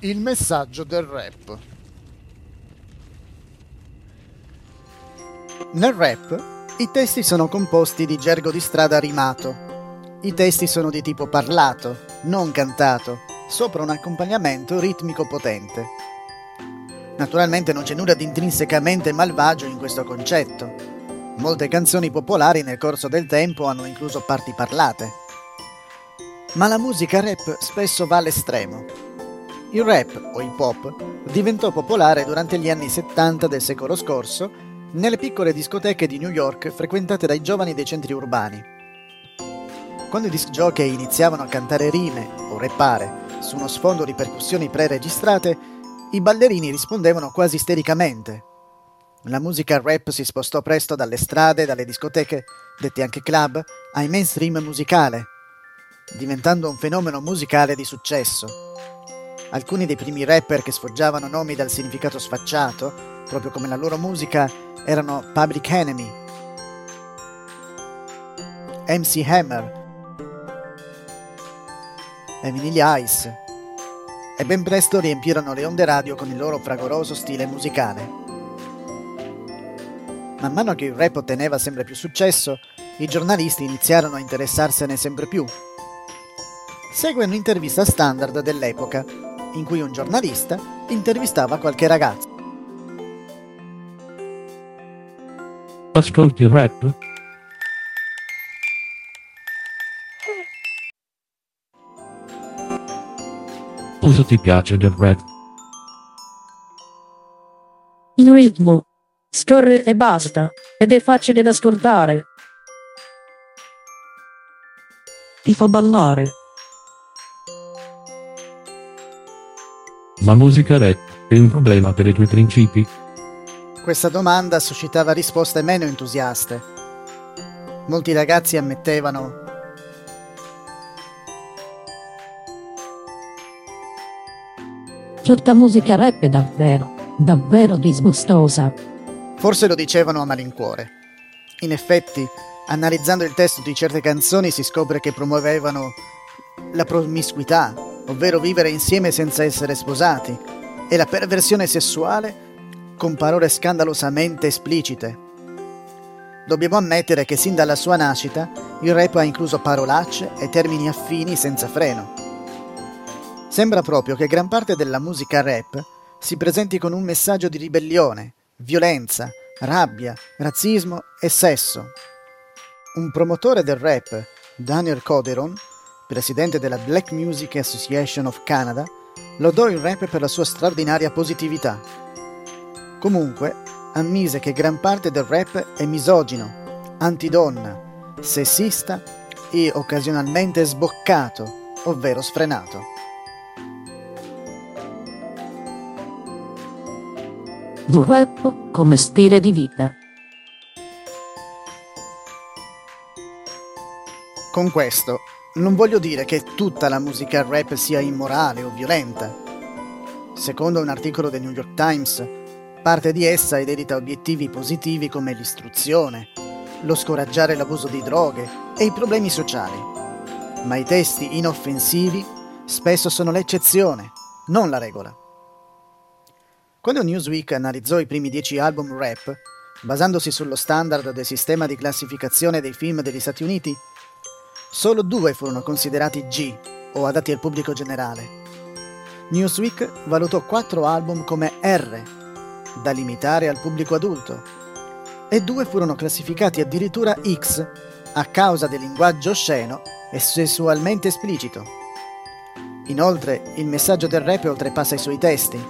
Il messaggio del rap. Nel rap i testi sono composti di gergo di strada rimato. I testi sono di tipo parlato, non cantato, sopra un accompagnamento ritmico potente. Naturalmente non c'è nulla di intrinsecamente malvagio in questo concetto. Molte canzoni popolari nel corso del tempo hanno incluso parti parlate. Ma la musica rap spesso va all'estremo. Il rap o hip hop diventò popolare durante gli anni 70 del secolo scorso nelle piccole discoteche di New York frequentate dai giovani dei centri urbani. Quando i disc jockey iniziavano a cantare rime o rappare su uno sfondo di percussioni pre-registrate, i ballerini rispondevano quasi istericamente. La musica rap si spostò presto dalle strade, dalle discoteche, dette anche club, ai mainstream musicale, diventando un fenomeno musicale di successo. Alcuni dei primi rapper che sfoggiavano nomi dal significato sfacciato, proprio come la loro musica, erano Public Enemy, MC Hammer e Ice, e ben presto riempirono le onde radio con il loro fragoroso stile musicale. Man mano che il rap otteneva sempre più successo, i giornalisti iniziarono a interessarsene sempre più. Segue un'intervista standard dell'epoca, in cui un giornalista intervistava qualche ragazzo. Ascolti rap? Cosa ti piace del rap? Il ritmo. Scorre e basta. Ed è facile da ascoltare. Ti fa ballare. La musica rap è un problema per i tuoi principi? Questa domanda suscitava risposte meno entusiaste. Molti ragazzi ammettevano Certa musica rap è davvero, davvero disgustosa. Forse lo dicevano a malincuore. In effetti, analizzando il testo di certe canzoni si scopre che promuovevano la promiscuità, ovvero vivere insieme senza essere sposati, e la perversione sessuale con parole scandalosamente esplicite. Dobbiamo ammettere che sin dalla sua nascita il rap ha incluso parolacce e termini affini senza freno. Sembra proprio che gran parte della musica rap si presenti con un messaggio di ribellione, violenza, rabbia, razzismo e sesso. Un promotore del rap, Daniel Coderon, presidente della Black Music Association of Canada, lodò il rap per la sua straordinaria positività. Comunque, ammise che gran parte del rap è misogino, antidonna, sessista e occasionalmente sboccato, ovvero sfrenato. Rap come stile di vita. Con questo non voglio dire che tutta la musica rap sia immorale o violenta. Secondo un articolo del New York Times, parte di essa eredita obiettivi positivi come l'istruzione, lo scoraggiare l'abuso di droghe e i problemi sociali. Ma i testi inoffensivi spesso sono l'eccezione, non la regola. Quando Newsweek analizzò i primi dieci album rap, basandosi sullo standard del sistema di classificazione dei film degli Stati Uniti, solo due furono considerati G o adatti al pubblico generale. Newsweek valutò quattro album come R, da limitare al pubblico adulto, e due furono classificati addirittura X a causa del linguaggio osceno e sessualmente esplicito. Inoltre, il messaggio del rap oltrepassa i suoi testi.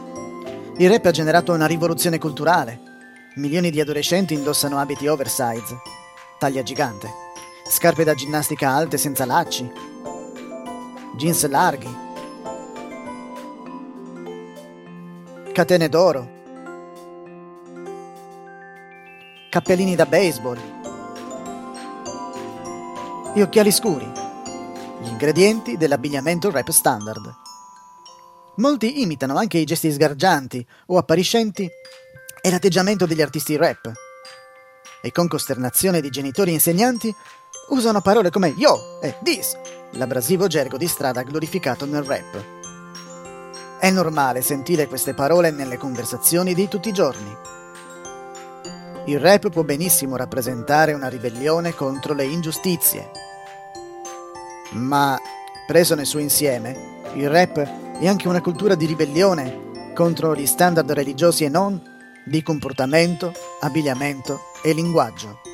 Il rap ha generato una rivoluzione culturale. Milioni di adolescenti indossano abiti oversize, taglia gigante, scarpe da ginnastica alte senza lacci, jeans larghi, catene d'oro, cappellini da baseball. E occhiali scuri, gli ingredienti dell'abbigliamento rap standard. Molti imitano anche i gesti sgargianti o appariscenti e l'atteggiamento degli artisti rap. E con costernazione di genitori e insegnanti usano parole come yo e this, l'abrasivo gergo di strada glorificato nel rap. È normale sentire queste parole nelle conversazioni di tutti i giorni. Il rap può benissimo rappresentare una ribellione contro le ingiustizie. Ma, preso nel suo insieme, il rap è anche una cultura di ribellione contro gli standard religiosi e non di comportamento, abbigliamento e linguaggio.